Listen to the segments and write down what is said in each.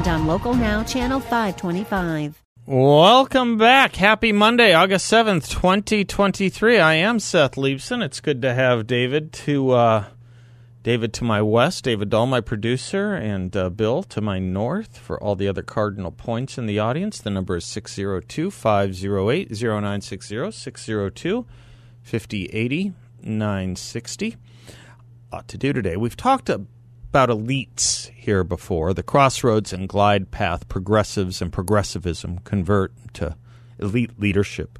and on Local Now, Channel 525. Welcome back. Happy Monday, August 7th, 2023. I am Seth Leibsohn. It's good to have David to uh, David to my west, David Dahl, my producer, and uh, Bill to my north for all the other cardinal points in the audience. The number is 602 508 0960 602 5080 960. Lot to do today. We've talked about elites here before. The crossroads and glide path progressives and progressivism convert to elite leadership.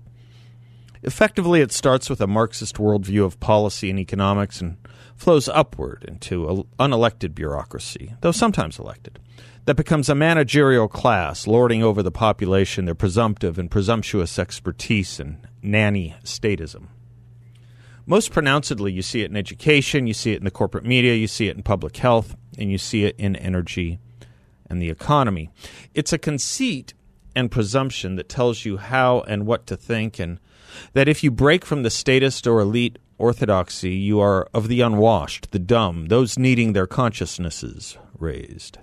Effectively, it starts with a Marxist worldview of policy and economics and flows upward into an unelected bureaucracy, though sometimes elected, that becomes a managerial class lording over the population their presumptive and presumptuous expertise and nanny statism. Most pronouncedly, you see it in education, you see it in the corporate media, you see it in public health, and you see it in energy and the economy. It's a conceit and presumption that tells you how and what to think, and that if you break from the statist or elite orthodoxy, you are of the unwashed, the dumb, those needing their consciousnesses raised.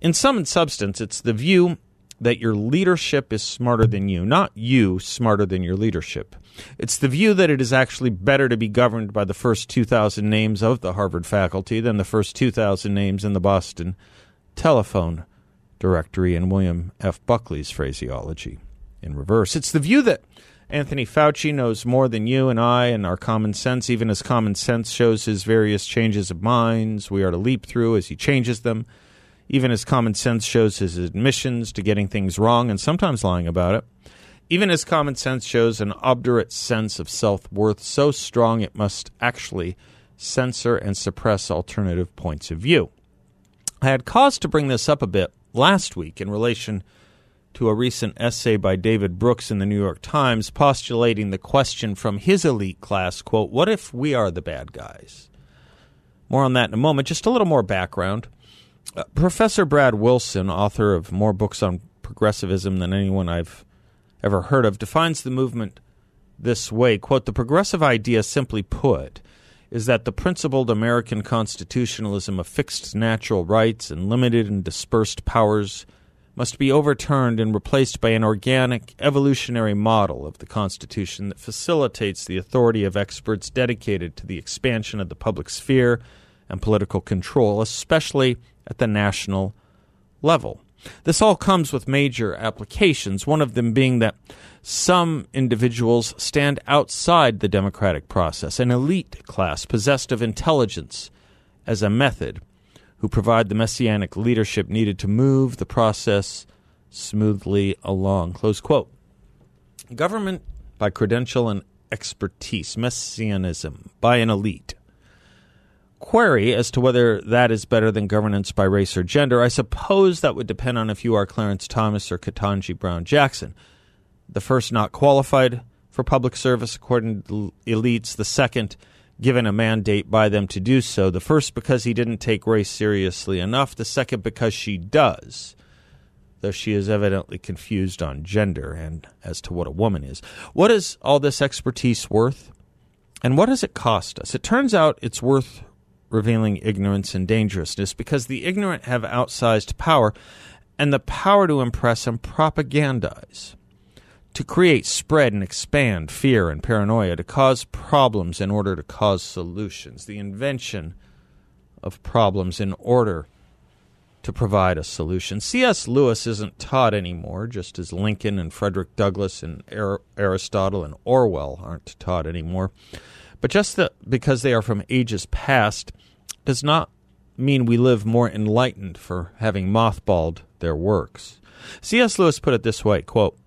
In sum and substance, it's the view that your leadership is smarter than you, not you smarter than your leadership. It's the view that it is actually better to be governed by the first 2,000 names of the Harvard faculty than the first 2,000 names in the Boston telephone directory in William F. Buckley's phraseology in reverse. It's the view that Anthony Fauci knows more than you and I and our common sense, even as common sense shows his various changes of minds we are to leap through as he changes them even as common sense shows his admissions to getting things wrong and sometimes lying about it, even as common sense shows an obdurate sense of self worth so strong it must actually censor and suppress alternative points of view. I had cause to bring this up a bit last week in relation to a recent essay by David Brooks in the New York Times postulating the question from his elite class, quote, what if we are the bad guys? More on that in a moment. Just a little more background. Uh, Professor Brad Wilson, author of more books on progressivism than anyone I've ever heard of, defines the movement this way quote the progressive idea simply put is that the principled American constitutionalism of fixed natural rights and limited and dispersed powers must be overturned and replaced by an organic evolutionary model of the Constitution that facilitates the authority of experts dedicated to the expansion of the public sphere and political control, especially at the national level. This all comes with major applications, one of them being that some individuals stand outside the democratic process, an elite class possessed of intelligence as a method, who provide the messianic leadership needed to move the process smoothly along. Close quote. Government by credential and expertise, messianism by an elite query as to whether that is better than governance by race or gender. I suppose that would depend on if you are Clarence Thomas or Ketanji Brown Jackson. The first not qualified for public service according to elites, the second given a mandate by them to do so. The first because he didn't take race seriously enough, the second because she does. Though she is evidently confused on gender and as to what a woman is. What is all this expertise worth? And what does it cost us? It turns out it's worth revealing ignorance and dangerousness because the ignorant have outsized power and the power to impress and propagandize, to create, spread, and expand fear and paranoia, to cause problems in order to cause solutions, the invention of problems in order to provide a solution. C.S. Lewis isn't taught anymore, just as Lincoln and Frederick Douglass and Aristotle and Orwell aren't taught anymore. But just the, because they are from ages past does not mean we live more enlightened for having mothballed their works. C.S. Lewis put it this way quote,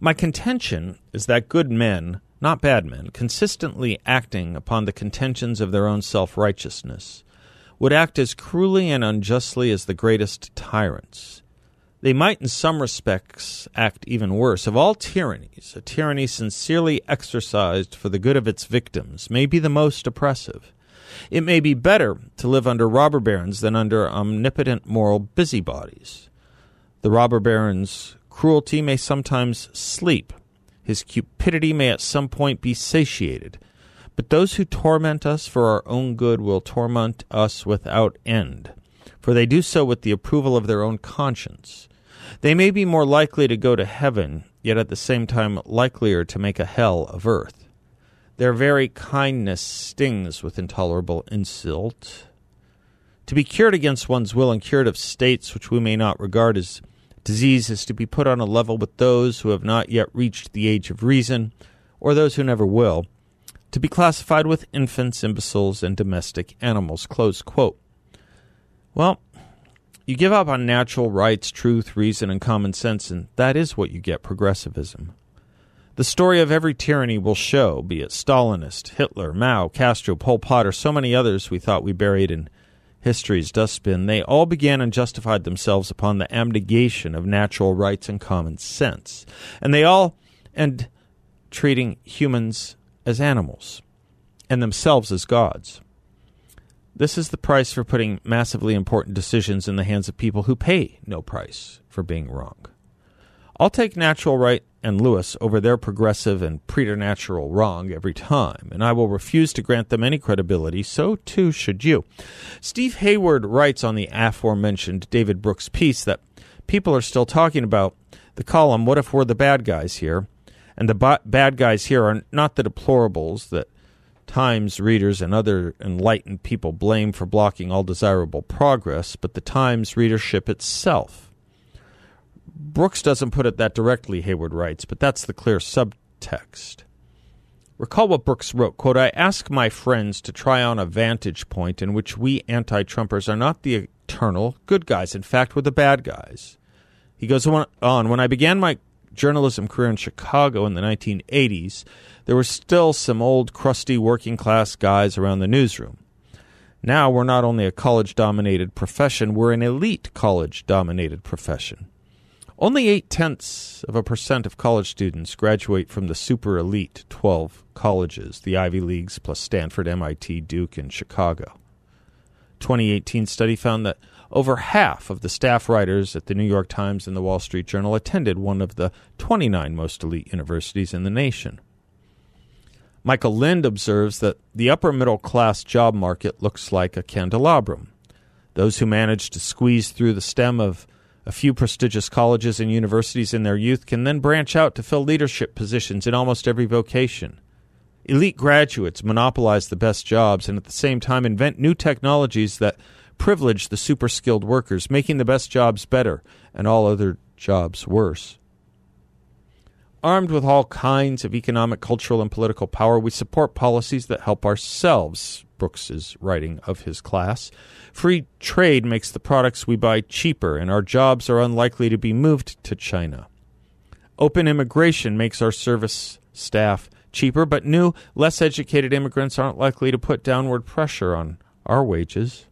My contention is that good men, not bad men, consistently acting upon the contentions of their own self righteousness, would act as cruelly and unjustly as the greatest tyrants. They might, in some respects, act even worse. Of all tyrannies, a tyranny sincerely exercised for the good of its victims may be the most oppressive. It may be better to live under robber barons than under omnipotent moral busybodies. The robber baron's cruelty may sometimes sleep, his cupidity may at some point be satiated, but those who torment us for our own good will torment us without end, for they do so with the approval of their own conscience. They may be more likely to go to heaven, yet at the same time likelier to make a hell of earth. Their very kindness stings with intolerable insult. To be cured against one's will and cured of states which we may not regard as disease is to be put on a level with those who have not yet reached the age of reason, or those who never will, to be classified with infants, imbeciles, and domestic animals. Well, you give up on natural rights, truth, reason, and common sense, and that is what you get progressivism. The story of every tyranny will show, be it Stalinist, Hitler, Mao, Castro, Pol Pot, or so many others we thought we buried in history's dustbin, they all began and justified themselves upon the abnegation of natural rights and common sense. And they all end treating humans as animals and themselves as gods. This is the price for putting massively important decisions in the hands of people who pay no price for being wrong. I'll take natural right and Lewis over their progressive and preternatural wrong every time, and I will refuse to grant them any credibility, so too should you. Steve Hayward writes on the aforementioned David Brooks piece that people are still talking about the column, What If We're the Bad Guys Here? And the ba- bad guys here are not the deplorables that Times readers and other enlightened people blame for blocking all desirable progress, but the Times readership itself. Brooks doesn't put it that directly, Hayward writes, but that's the clear subtext. Recall what Brooks wrote, quote, I ask my friends to try on a vantage point in which we anti-Trumpers are not the eternal good guys. In fact, we're the bad guys. He goes on, when I began my journalism career in Chicago in the 1980s, there were still some old, crusty working class guys around the newsroom. Now we're not only a college dominated profession, we're an elite college dominated profession. Only eight tenths of a percent of college students graduate from the super elite 12 colleges, the Ivy Leagues plus Stanford, MIT, Duke, and Chicago. 2018 study found that over half of the staff writers at the New York Times and the Wall Street Journal attended one of the 29 most elite universities in the nation. Michael Lind observes that the upper middle class job market looks like a candelabrum. Those who manage to squeeze through the stem of a few prestigious colleges and universities in their youth can then branch out to fill leadership positions in almost every vocation. Elite graduates monopolize the best jobs and at the same time invent new technologies that privilege the super skilled workers, making the best jobs better and all other jobs worse. Armed with all kinds of economic, cultural, and political power, we support policies that help ourselves, Brooks is writing of his class. Free trade makes the products we buy cheaper, and our jobs are unlikely to be moved to China. Open immigration makes our service staff cheaper, but new, less educated immigrants aren't likely to put downward pressure on our wages.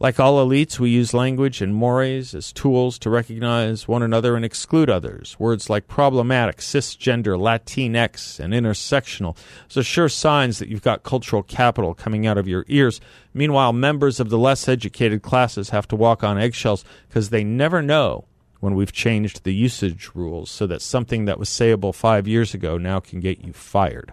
Like all elites, we use language and mores as tools to recognize one another and exclude others. Words like problematic, cisgender, Latinx, and intersectional are sure signs that you've got cultural capital coming out of your ears. Meanwhile, members of the less educated classes have to walk on eggshells because they never know when we've changed the usage rules so that something that was sayable five years ago now can get you fired.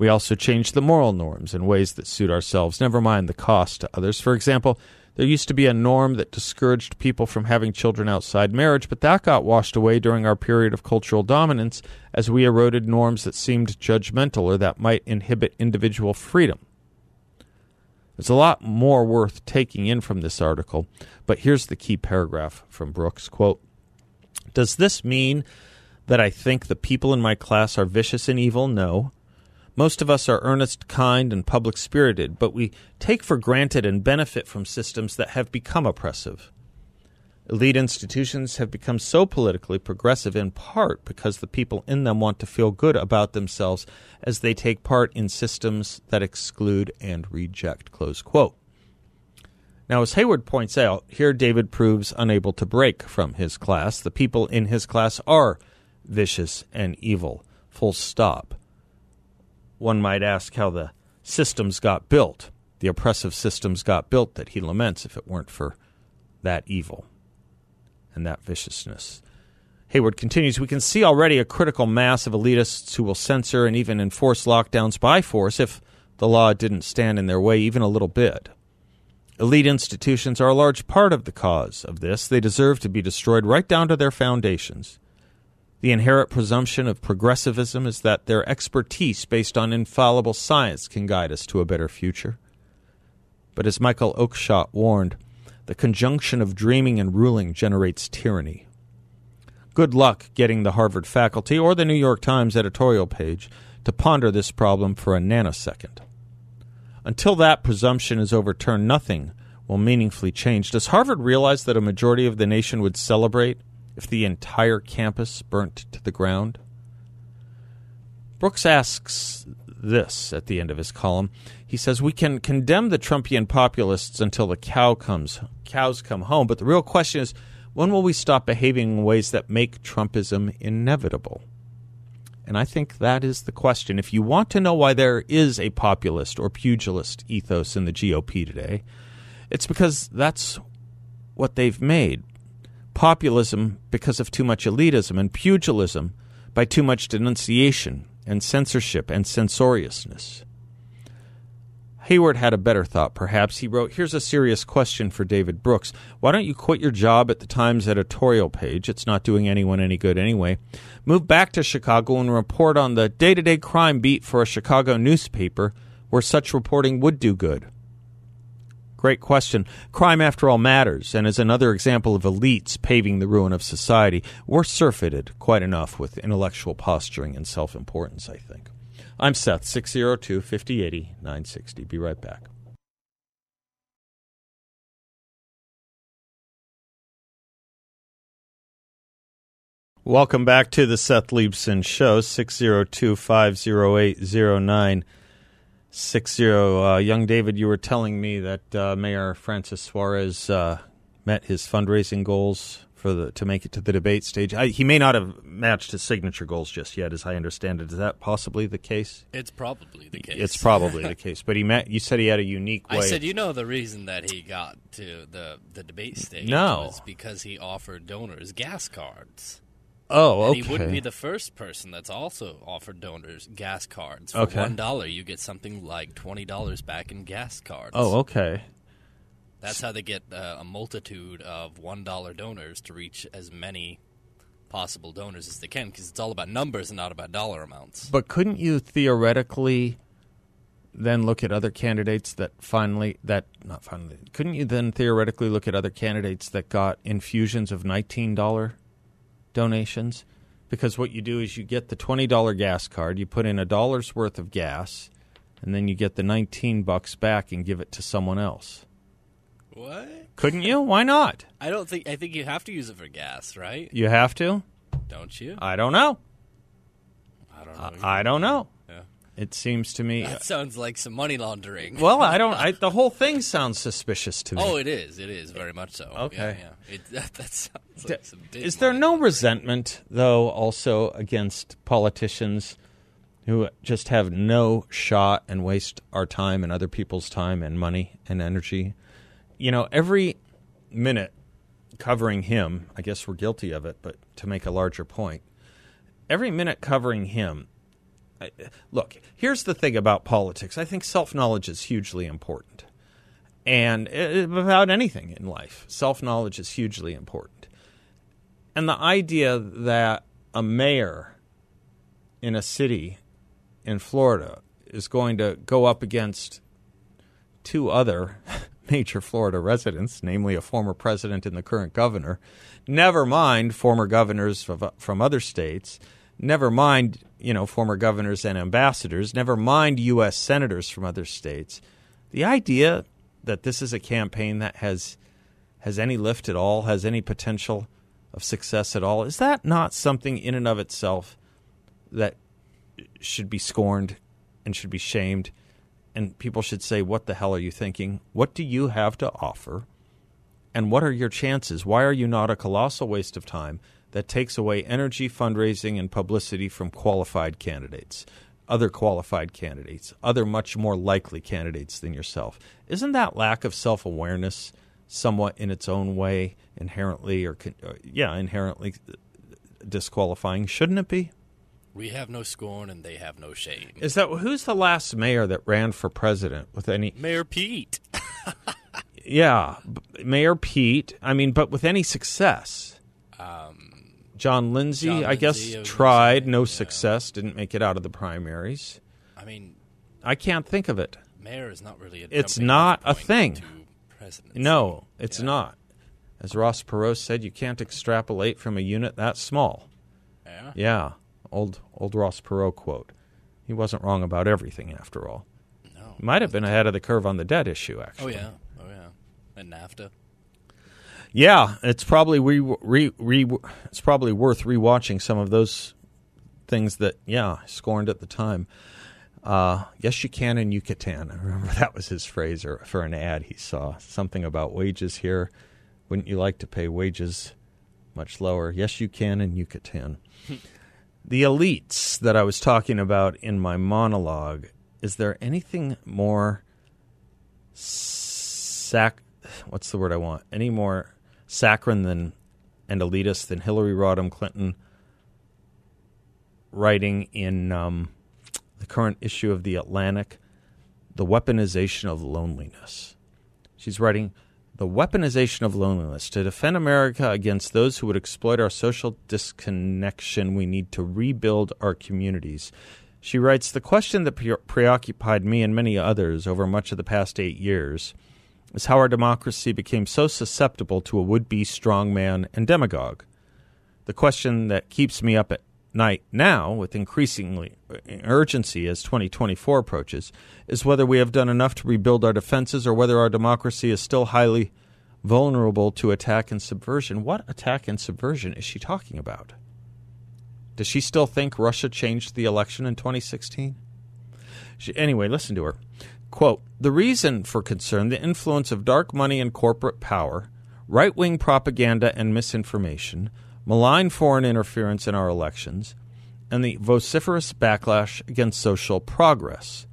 We also change the moral norms in ways that suit ourselves, never mind the cost to others. For example, there used to be a norm that discouraged people from having children outside marriage, but that got washed away during our period of cultural dominance as we eroded norms that seemed judgmental or that might inhibit individual freedom. There's a lot more worth taking in from this article, but here's the key paragraph from Brooks quote, Does this mean that I think the people in my class are vicious and evil? No. Most of us are earnest, kind, and public spirited, but we take for granted and benefit from systems that have become oppressive. Elite institutions have become so politically progressive in part because the people in them want to feel good about themselves as they take part in systems that exclude and reject. Close quote. Now, as Hayward points out, here David proves unable to break from his class. The people in his class are vicious and evil. Full stop. One might ask how the systems got built, the oppressive systems got built that he laments if it weren't for that evil and that viciousness. Hayward continues, we can see already a critical mass of elitists who will censor and even enforce lockdowns by force if the law didn't stand in their way even a little bit. Elite institutions are a large part of the cause of this. They deserve to be destroyed right down to their foundations. The inherent presumption of progressivism is that their expertise based on infallible science can guide us to a better future. But as Michael Oakeshott warned, the conjunction of dreaming and ruling generates tyranny. Good luck getting the Harvard faculty or the New York Times editorial page to ponder this problem for a nanosecond. Until that presumption is overturned, nothing will meaningfully change. Does Harvard realize that a majority of the nation would celebrate if the entire campus burnt to the ground? Brooks asks this at the end of his column. He says, We can condemn the Trumpian populists until the cow comes cows come home, but the real question is when will we stop behaving in ways that make Trumpism inevitable? And I think that is the question. If you want to know why there is a populist or pugilist ethos in the GOP today, it's because that's what they've made. Populism because of too much elitism, and pugilism by too much denunciation and censorship and censoriousness. Hayward had a better thought, perhaps. He wrote, Here's a serious question for David Brooks. Why don't you quit your job at the Times editorial page? It's not doing anyone any good anyway. Move back to Chicago and report on the day to day crime beat for a Chicago newspaper where such reporting would do good. Great question. Crime, after all, matters, and is another example of elites paving the ruin of society. We're surfeited quite enough with intellectual posturing and self importance, I think. I'm Seth, 602 5080 960. Be right back. Welcome back to the Seth Leibsohn Show, 602 508 0960. Uh, young David, you were telling me that uh, Mayor Francis Suarez uh, met his fundraising goals for the to make it to the debate stage. I, he may not have matched his signature goals just yet, as I understand it. Is that possibly the case? It's probably the case. It's probably the case. But he met. You said he had a unique way. I said, you know, the reason that he got to the the debate stage no. was because he offered donors gas cards. Oh, okay. And he wouldn't be the first person that's also offered donors gas cards. For okay. one dollar, you get something like twenty dollars back in gas cards. Oh, okay. That's how they get uh, a multitude of one dollar donors to reach as many possible donors as they can, because it's all about numbers and not about dollar amounts. But couldn't you theoretically then look at other candidates that finally that not finally couldn't you then theoretically look at other candidates that got infusions of nineteen dollar donations? Because what you do is you get the twenty dollar gas card, you put in a dollar's worth of gas, and then you get the nineteen bucks back and give it to someone else. What? Couldn't you? Why not? I don't think. I think you have to use it for gas, right? You have to? Don't you? I don't know. I don't know. I, I don't know. It seems to me. That sounds like some money laundering. well, I don't. I, the whole thing sounds suspicious to me. Oh, it is. It is very much so. Okay. Yeah, yeah. It, that, that sounds like some big Is there no laundering. resentment, though, also against politicians who just have no shot and waste our time and other people's time and money and energy? You know, every minute covering him, I guess we're guilty of it, but to make a larger point, every minute covering him. Look, here's the thing about politics. I think self knowledge is hugely important. And uh, about anything in life, self knowledge is hugely important. And the idea that a mayor in a city in Florida is going to go up against two other major Florida residents, namely a former president and the current governor, never mind former governors from other states, never mind, you know, former governors and ambassadors, never mind U.S. senators from other states. The idea that this is a campaign that has has any lift at all, has any potential of success at all, is that not something in and of itself that should be scorned and should be shamed and people should say, "What the hell are you thinking? What do you have to offer?" And what are your chances? Why are you not a colossal waste of time that takes away energy, fundraising, and publicity from qualified candidates, other qualified candidates, other much more likely candidates than yourself? Isn't that lack of self awareness somewhat in its own way inherently, or, uh, yeah, inherently disqualifying? Shouldn't it be? We have no scorn and they have no shame. Is that who's the last mayor that ran for president with any Mayor Pete? Yeah, Mayor Pete. I mean, but with any success. Um, John Lindsay, John I guess, tried, no yeah. success, didn't make it out of the primaries. I mean, I can't think of it. mayor is not really a. It's not a thing. No, it's Yeah. not. As Ross Perot said, you can't extrapolate from a unit that small. Yeah. Yeah, old old Ross Perot quote. He wasn't wrong about everything, after all. No. He might have been ahead of the curve on the debt issue, actually. Oh actually. yeah. Oh yeah. And NAFTA. Yeah, it's probably re, re, re, it's probably worth rewatching some of those things that yeah scorned at the time. Uh, yes, you can in Yucatan. I remember that was his phrase or for an ad he saw something about wages here. Wouldn't you like to pay wages much lower? Yes, you can in Yucatan. the elites that I was talking about in my monologue. Is there anything more sac? What's the word I want? Any more saccharine than and elitist than Hillary Rodham Clinton writing in um, the current issue of the Atlantic, "The Weaponization of Loneliness." She's writing the weaponization of loneliness. To defend America against those who would exploit our social disconnection, we need to rebuild our communities. She writes The question that pre- preoccupied me and many others over much of the past eight years is how our democracy became so susceptible to a would be strongman and demagogue. The question that keeps me up at night now, with increasingly urgency as 2024 approaches, is whether we have done enough to rebuild our defenses or whether our democracy is still highly vulnerable to attack and subversion. What attack and subversion is she talking about? Does she still think Russia changed the election in 2016? She, anyway, listen to her. Quote The reason for concern, the influence of dark money and corporate power, right wing propaganda and misinformation, malign foreign interference in our elections, and the vociferous backlash against social progress.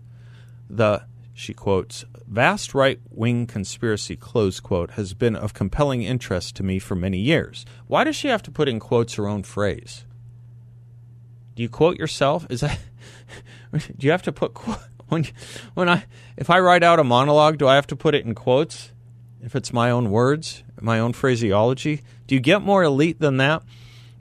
The, she quotes, vast right wing conspiracy, close quote, has been of compelling interest to me for many years. Why does she have to put in quotes her own phrase? Do you quote yourself? Is that do you have to put qu- when when I if I write out a monologue, do I have to put it in quotes? If it's my own words, my own phraseology, do you get more elite than that?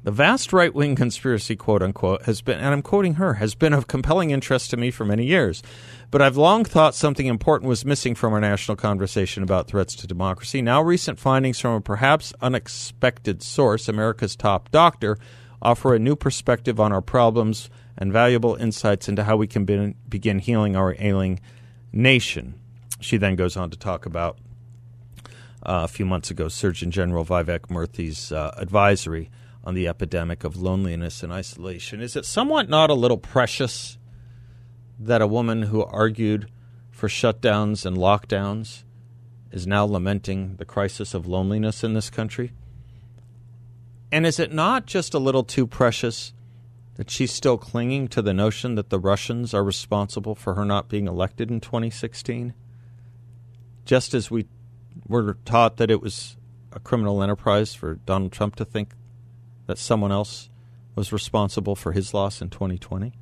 The vast right wing conspiracy, quote unquote, has been, and I'm quoting her, has been of compelling interest to me for many years. But I've long thought something important was missing from our national conversation about threats to democracy. Now, recent findings from a perhaps unexpected source, America's top doctor, offer a new perspective on our problems and valuable insights into how we can be, begin healing our ailing nation. She then goes on to talk about uh, a few months ago Surgeon General Vivek Murthy's uh, advisory on the epidemic of loneliness and isolation. Is it somewhat not a little precious that a woman who argued for shutdowns and lockdowns is now lamenting the crisis of loneliness in this country? And is it not just a little too precious that she's still clinging to the notion that the Russians are responsible for her not being elected in 2016? Just as we were taught that it was a criminal enterprise for Donald Trump to think that someone else was responsible for his loss in 2020?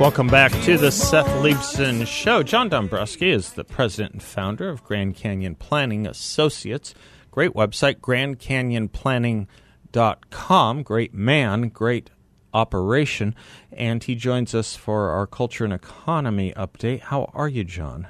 Welcome back to the Seth Leibsohn Show. John Dombroski is the president and founder of Grand Canyon Planning Associates. Great website, grandcanyonplanning.com. Great man, great operation. And he joins us for our culture and economy update. How are you, John?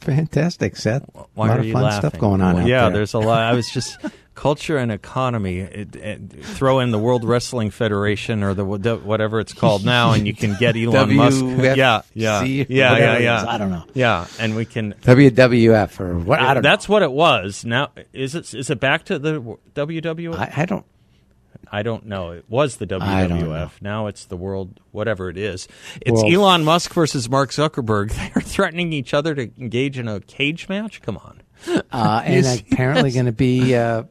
Fantastic, Seth. Why a lot are of you fun laughing? stuff going on. Well, yeah, there. there's a lot. I was just culture and economy. It, it, throw in the World Wrestling Federation or the whatever it's called now, and you can get Elon Musk. Yeah, yeah, yeah, yeah, yeah. I don't know. Yeah, and we can. WWF or what? I don't That's what it was. Now, is it is it back to the WWF? I, I don't. I don't know. It was the know. WWF. Now it's the world, whatever it is. It's World- Elon Musk versus Mark Zuckerberg. They're threatening each other to engage in a cage match. Come on. Uh, and apparently going to be, uh,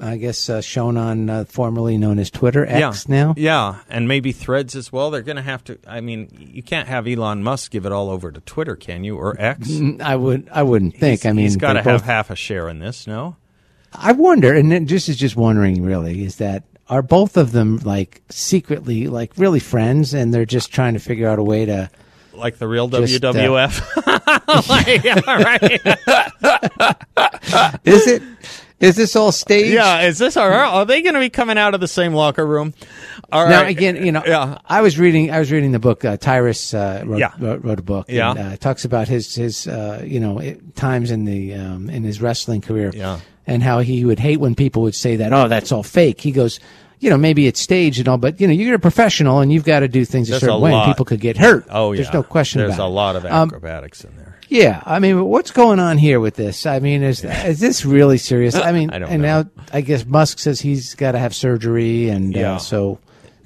I guess, uh, shown on uh, formerly known as Twitter X yeah. now. Yeah, and maybe Threads as well. They're going to have to. I mean, you can't have Elon Musk give it all over to Twitter, can you? Or X? I would, I wouldn't think. He's- I mean, he's got to have half a share in this. No. I wonder, and just is just wondering, really, is that are both of them like secretly, like really friends, and they're just trying to figure out a way to. Like the real Just, uh, WWF. Like, yeah, right. Is it? Is this all staged? Yeah, is this are are they going to be coming out of the same locker room? All Now right. again, you know, Yeah. I was reading. I was reading the book. Uh, Tyrus uh, wrote, Yeah. wrote, wrote a book. Yeah. and, uh, talks about his his uh, you know it, times in the um, in his wrestling career. Yeah. and how he would hate when people would say that. Oh, that's all fake. He goes. You know, maybe it's staged and all, but you know, you're a professional and you've got to do things a certain a way. and people could get hurt. Oh yeah, there's no question There's a lot of Um, acrobatics in there. Yeah, I mean, what's going on here with this? I mean, is is this really serious? I mean, I and know. now I guess Musk says he's got to have surgery, and Yeah. uh, so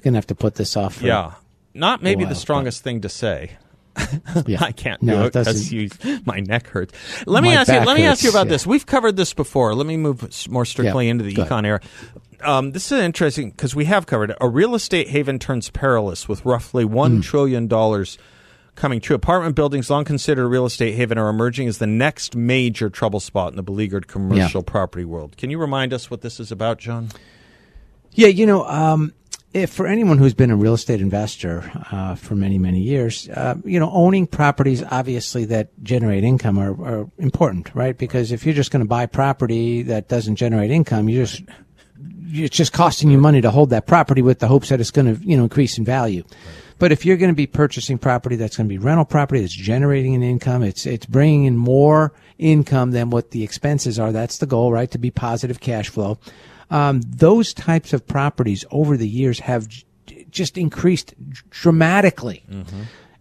gonna have to put this off. For, Yeah, not maybe while, the strongest thing to say. yeah. I can't No, do it because my neck hurts. Let me ask you. Let me ask you about yeah. this. We've covered this before. Let me move more strictly Yeah, into the go ahead. econ era. Um, this is interesting because we have covered it. A real estate haven turns perilous with roughly one Hmm. trillion dollars coming true. Apartment buildings, long considered a real estate haven, are emerging as the next major trouble spot in the beleaguered commercial property world. Can you remind us what this is about, John? Yeah, you know, um, if for anyone who's been a real estate investor uh, for many, many years, uh, you know, owning properties obviously that generate income are, are important, right? Because if you're just going to buy property that doesn't generate income, you just it's just costing you money to hold that property with the hopes that it's going to you know increase in value. But if you're going to be purchasing property that's going to be rental property that's generating an income, it's it's bringing in more income than what the expenses are. That's the goal, right? To be positive cash flow. Um, those types of properties over the years have j- just increased dramatically,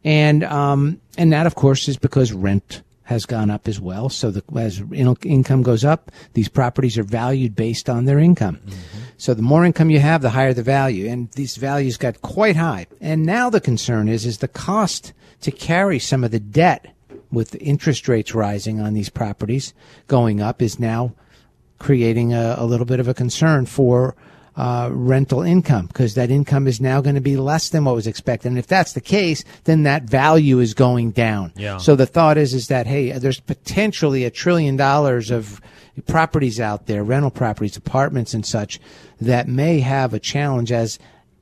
and um, and that of course is because rent has gone up as well. So the, as in- income goes up, these properties are valued based on their income. Mm-hmm. So the more income you have, the higher the value, and these values got quite high. And now the concern is is the cost to carry some of the debt with the interest rates rising on these properties going up is now creating a, a little bit of a concern for uh, rental income because that income is now going to be less than what was expected. And if that's the case, then that value is going down. Yeah. So the thought is is that hey, there's potentially a trillion dollars of properties out there, rental properties, apartments, and such that may have a challenge as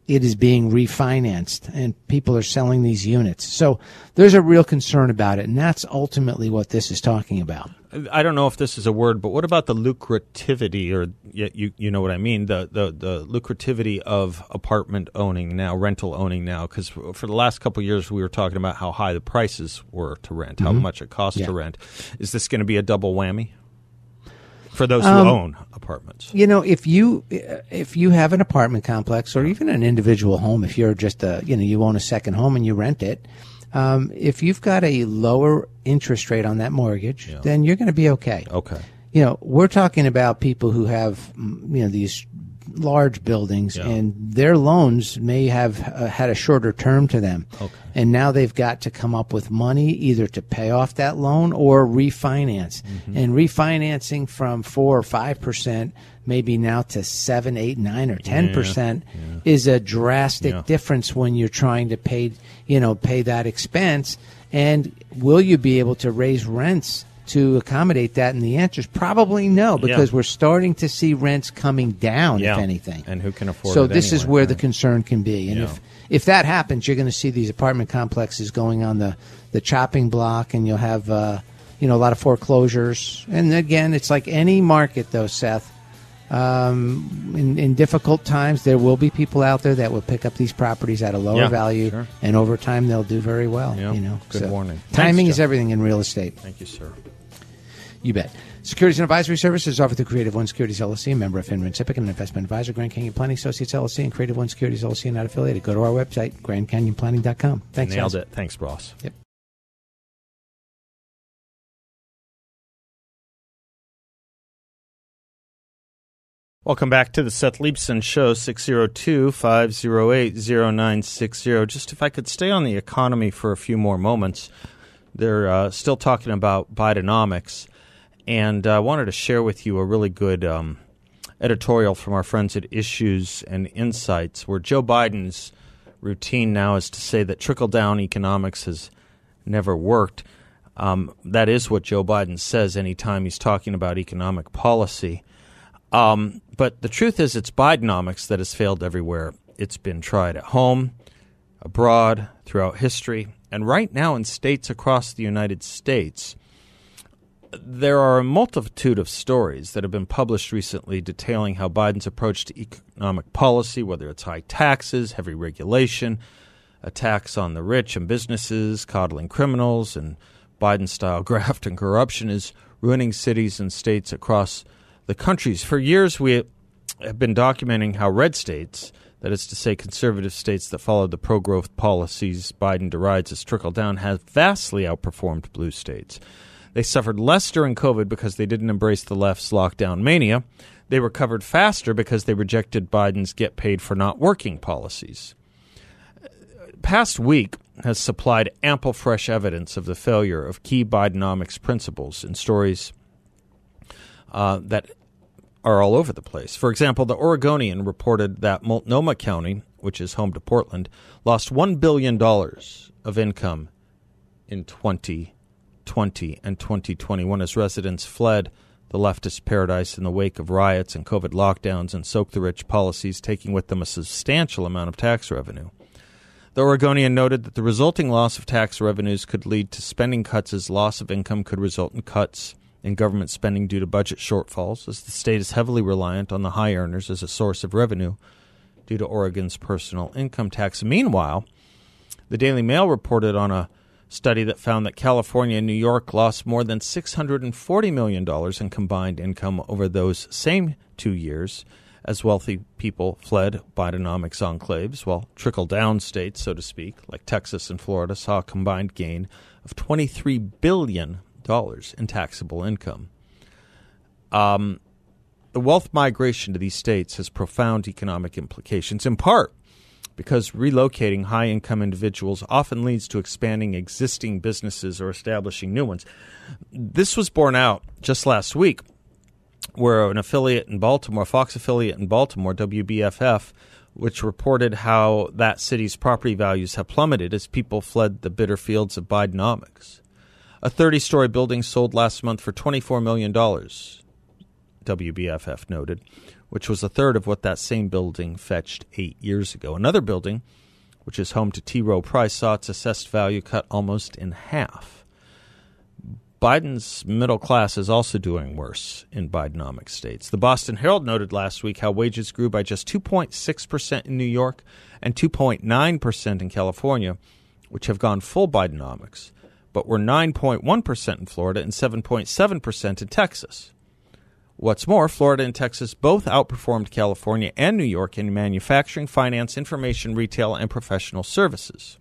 it is being refinanced and people are selling these units. So there's a real concern about it, and that's ultimately what this is talking about. I don't know if this is a word, but what about the lucrativity, or you you know what I mean, the the the lucrativity of apartment owning now, rental owning now? Because for the last couple of years, we were talking about how high the prices were to rent, how much it costs Mm-hmm. Yeah. to rent. Is this going to be a double whammy for those Um, who own apartments? You know, if you if you have an apartment complex or even an individual home, if you're just a you know you own a second home and you rent it, um, if you've got a lower interest rate on that mortgage, then you're going to be okay. Okay. You know, we're talking about people who have mm, you know these large buildings Yeah. and their loans may have uh, had a shorter term to them. Okay. And now they've got to come up with money either to pay off that loan or refinance. Mm-hmm. And refinancing from four or five percent, maybe now to seven, eight, nine, or ten percent is a drastic Yeah. difference when you're trying to pay, you know, pay that expense. And will you be able to raise rents to accommodate that? And the answer is probably no, because we're starting to see rents coming down, Yeah. if anything. And who can afford So this is anyway, where the concern can be. And Yeah. if if that happens, you're going to see these apartment complexes going on the the chopping block, and you'll have uh, you know a lot of foreclosures. And again, it's like any market, though, Seth. Um, in, in difficult times, there will be people out there that will pick up these properties at a lower Yeah, value, sure. and over time they'll do very well. Yeah, you know, good warning. Timing Thanks, is Jeff. everything in real estate. Thank you, sir. You bet. Securities and advisory services offered through Creative One Securities LLC, a member of FINRA SIPC, and an investment advisor, Grand Canyon Planning Associates LLC, and Creative One Securities LLC, and not affiliated. Go to our website, grandcanyonplanning.com. Thanks, Nailed guys. it. Thanks, Ross. Yep. Welcome back to the Seth Leibsohn Show, 602 508 0960. Just if I could stay on the economy for a few more moments. They're uh, still talking about Bidenomics. And I wanted to share with you a really good um, editorial from our friends at Issues and Insights, where Joe Biden's routine now is to say that trickle down economics has never worked. Um, that is what Joe Biden says anytime he's talking about economic policy. Um, but the truth is, it's Bidenomics that has failed everywhere. It's been tried at home, abroad, throughout history, and right now in states across the United States. There are a multitude of stories that have been published recently detailing how Biden's approach to economic policy, whether it's high taxes, heavy regulation, attacks on the rich and businesses, coddling criminals, and Biden style graft and corruption, is ruining cities and states across the countries. For years, we have been documenting how red states, that is to say, conservative states that followed the pro growth policies Biden derides as trickle down, have vastly outperformed blue states. They suffered less during COVID because they didn't embrace the left's lockdown mania. They recovered faster because they rejected Biden's get paid for not working policies. Past week has supplied ample fresh evidence of the failure of key Bidenomics principles in stories uh, that are all over the place. For example, the Oregonian reported that Multnomah County, which is home to Portland, lost $1 billion of income in 2020 and 2021 as residents fled the leftist paradise in the wake of riots and COVID lockdowns and soak the rich policies, taking with them a substantial amount of tax revenue. The Oregonian noted that the resulting loss of tax revenues could lead to spending cuts as loss of income could result in cuts in government spending due to budget shortfalls, as the state is heavily reliant on the high earners as a source of revenue due to Oregon's personal income tax. Meanwhile, the Daily Mail reported on a study that found that California and New York lost more than $640 million in combined income over those same two years as wealthy people fled Bidenomics enclaves, while trickle down states, so to speak, like Texas and Florida, saw a combined gain of $23 billion in taxable income. Um, the wealth migration to these states has profound economic implications, in part because relocating high income individuals often leads to expanding existing businesses or establishing new ones. This was borne out just last week, where an affiliate in Baltimore, Fox affiliate in Baltimore, WBFF, which reported how that city's property values have plummeted as people fled the bitter fields of Bidenomics. A 30 story building sold last month for $24 million, WBFF noted, which was a third of what that same building fetched eight years ago. Another building, which is home to T. Rowe Price, saw its assessed value cut almost in half. Biden's middle class is also doing worse in Bidenomic states. The Boston Herald noted last week how wages grew by just 2.6% in New York and 2.9% in California, which have gone full Bidenomics but were 9.1% in Florida and 7.7% in Texas. What's more, Florida and Texas both outperformed California and New York in manufacturing, finance, information, retail, and professional services.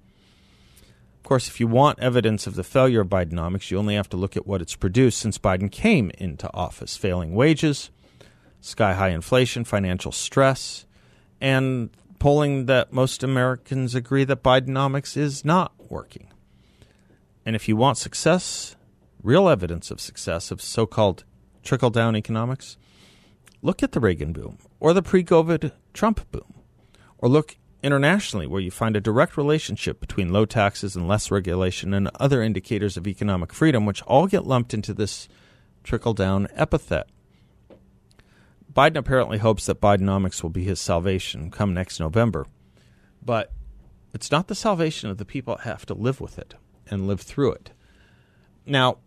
Of course, if you want evidence of the failure of Bidenomics, you only have to look at what it's produced since Biden came into office failing wages, sky high inflation, financial stress, and polling that most Americans agree that Bidenomics is not working. And if you want success, real evidence of success of so called trickle down economics, look at the Reagan boom or the pre COVID Trump boom, or look internationally where you find a direct relationship between low taxes and less regulation and other indicators of economic freedom, which all get lumped into this trickle down epithet. Biden apparently hopes that Bidenomics will be his salvation come next November, but it's not the salvation of the people that have to live with it and live through it. Now,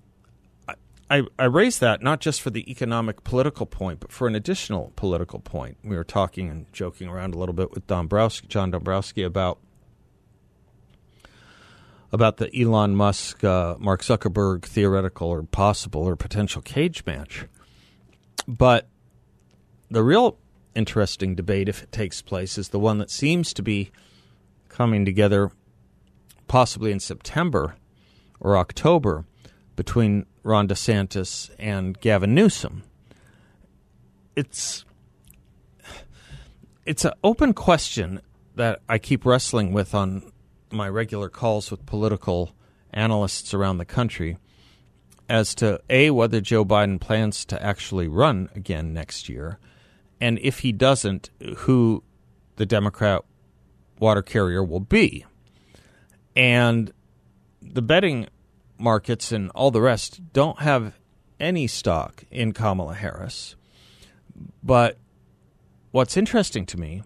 I, I raise that not just for the economic political point, but for an additional political point. We were talking and joking around a little bit with Dombroski, John Dombroski about about the Elon Musk, uh, Mark Zuckerberg theoretical or possible or potential cage match. But the real interesting debate, if it takes place, is the one that seems to be coming together possibly in September or October between Ron DeSantis and Gavin Newsom. It's it's an open question that I keep wrestling with on my regular calls with political analysts around the country as to A, whether Joe Biden plans to actually run again next year, and if he doesn't, who the Democrat water carrier will be. And the betting markets and all the rest don't have any stock in Kamala Harris. But what's interesting to me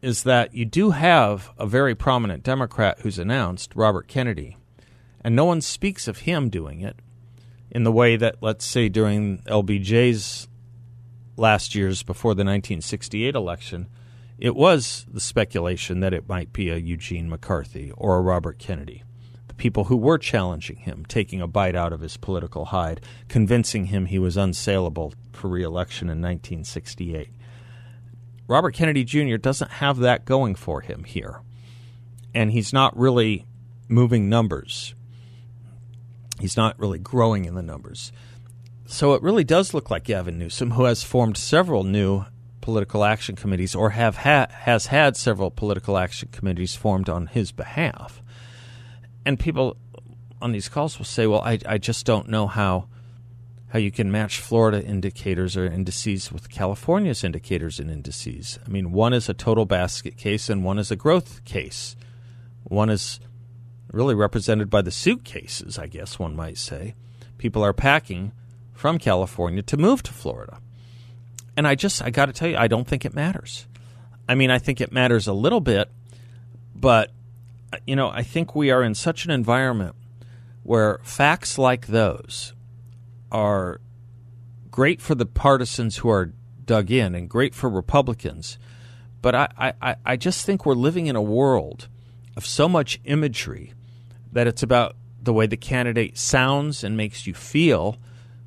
is that you do have a very prominent Democrat who's announced, Robert Kennedy, and no one speaks of him doing it in the way that, let's say, during LBJ's last years before the 1968 election, it was the speculation that it might be a Eugene McCarthy or a Robert Kennedy. People who were challenging him, taking a bite out of his political hide, convincing him he was unsaleable for reelection in 1968. Robert Kennedy Jr. doesn't have that going for him here. And he's not really moving numbers. He's not really growing in the numbers. So it really does look like Gavin Newsom, who has formed several new political action committees or have ha- has had several political action committees formed on his behalf. And people on these calls will say, "Well, I, I just don't know how how you can match Florida indicators or indices with California's indicators and indices. I mean, one is a total basket case and one is a growth case. One is really represented by the suitcases, I guess one might say. People are packing from California to move to Florida. And I just, I got to tell you, I don't think it matters. I mean, I think it matters a little bit, but, you know, I think we are in such an environment where facts like those are great for the partisans who are dug in and great for Republicans. But I, I, I just think we're living in a world of so much imagery that it's about the way the candidate sounds and makes you feel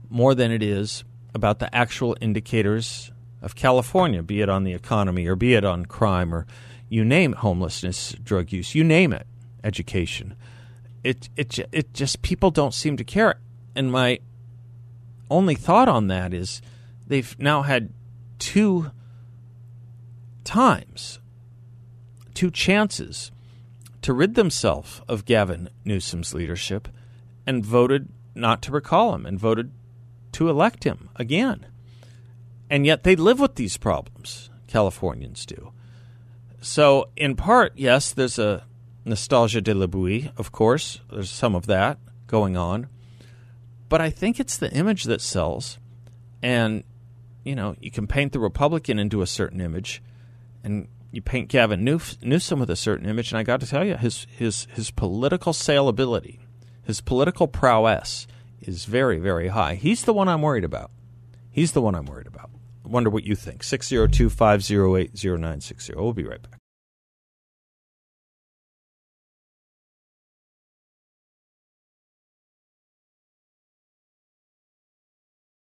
more than it is about the actual indicators of California, be it on the economy or be it on crime or you name it, homelessness, drug use, you name it, education. It it it just people don't seem to care. And my only thought on that is they've now had two times, two chances to rid themselves of Gavin Newsom's leadership and voted not to recall him and voted to elect him again. And yet they live with these problems, Californians do. So, in part, yes, there's a nostalgia de la boue, of course. There's some of that going on. But I think it's the image that sells. And, you know, you can paint the Republican into a certain image, and you paint Gavin Newsom with a certain image. And I got to tell you, his, his, his political saleability, his political prowess is very, very high. He's the one I'm worried about. He's the one I'm worried about. Wonder what you think. 602 508 0960. We'll be right back.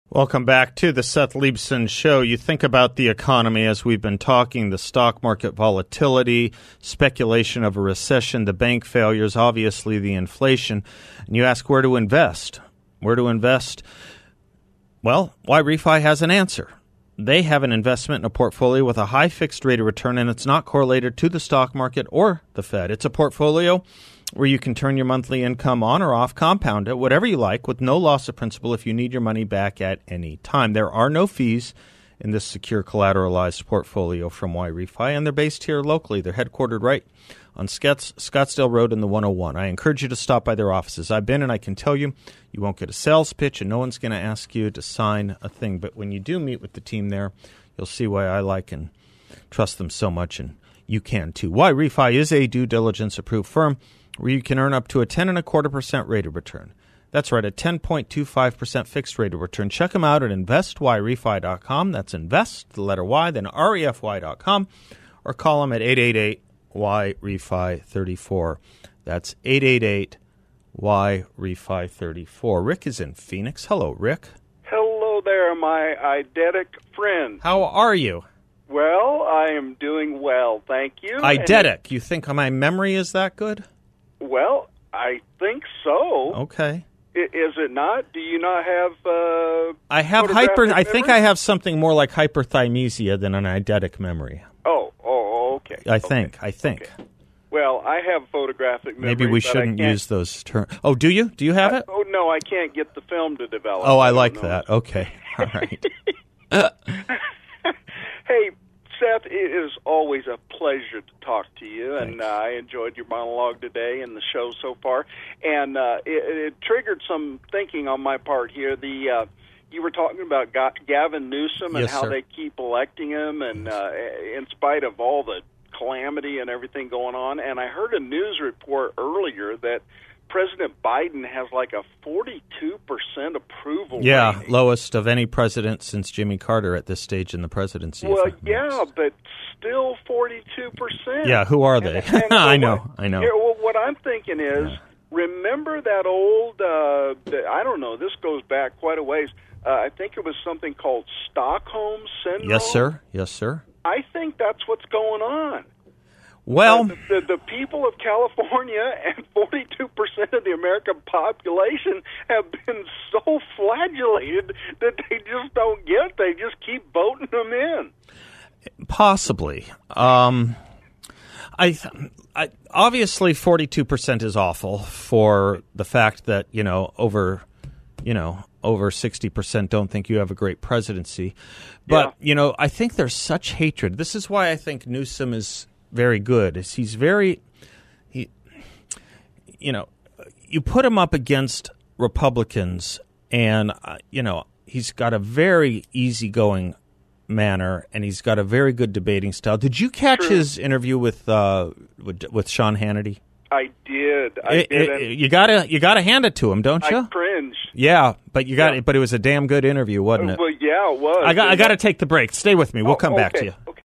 Welcome back to the Seth Leibsohn Show. You think about the economy as we've been talking, the stock market volatility, speculation of a recession, the bank failures, obviously the inflation, and you ask where to invest where to invest? Well, YRefy has an answer. They have an investment in a portfolio with a high fixed rate of return, and it's not correlated to the stock market or the Fed. It's a portfolio where you can turn your monthly income on or off, compound it, whatever you like, with no loss of principal if you need your money back at any time. There are no fees in this secure collateralized portfolio from YRefy, and they're based here locally. They're headquartered right on Scottsdale Road in the 101. I encourage you to stop by their offices. I've been and I can tell you, you won't get a sales pitch and no one's going to ask you to sign a thing. But when you do meet with the team there, you'll see why I like and trust them so much, and you can too. YRefy is a due diligence approved firm where you can earn up to a 10 and a quarter percent rate of return. That's right, a 10.25% fixed rate of return. Check them out at investyrefy.com. That's invest, the letter Y, then refy.com, or call them at 888 YRefy 34. That's 888 Y Refi 34. Rick is in Phoenix. Hello, Rick. Hello there, my eidetic friend. How are you? Well, I am doing well, thank you. Eidetic. You think my memory is that good? Well, I think so. Okay. Is it not? Do you not have? Uh, I have hyper. I think I have something more like hyperthymesia than an eidetic memory. Okay. I okay. think. I think. Well, I have photographic memory. Maybe we shouldn't use those terms. Oh, do you? Do you have it? Oh no, I can't get the film to develop. Oh, I don't like that. Okay. All right. Hey, Seth, it is always a pleasure to talk to you, and uh, I enjoyed your monologue today and the show so far. And uh, it, it triggered some thinking on my part here. The uh, you were talking about Gavin Newsom and Yes, how sir. they keep electing him, and uh, in spite of all the calamity and everything going on. And I heard a news report earlier that President Biden has like a 42% approval Yeah, rating. lowest of any president since Jimmy Carter at this stage in the presidency. Well, yeah, but still forty-two percent. Yeah, who are they? And- and I what- know, I know. Here, well, what I'm thinking is, remember that old? Uh, the- I don't know. This goes back quite a ways. Uh, I think it was something called Stockholm syndrome. Yes, sir. Yes, sir. I think that's what's going on. Well, the, the, the people of California and 42% of the American population have been so flagellated that they just don't get. They just keep voting them in. Possibly. Um, I, I obviously forty-two percent is awful for the fact that you know over, you know over sixty percent don't think you have a great presidency, but you know I think there's such hatred. This is why I think Newsom is very good. Is he's very, he, you know, you put him up against Republicans, and uh, you know he's got a very easygoing manner, and he's got a very good debating style. Did you catch True. his interview with uh, with, with Sean Hannity? I did. I It- it- you gotta you gotta hand it to him, don't you? I cringed. Yeah, but you got Yeah. but it was a damn good interview, wasn't it? Well, yeah, it was. I got I got to take the break. Stay with me. We'll Oh, come back to you.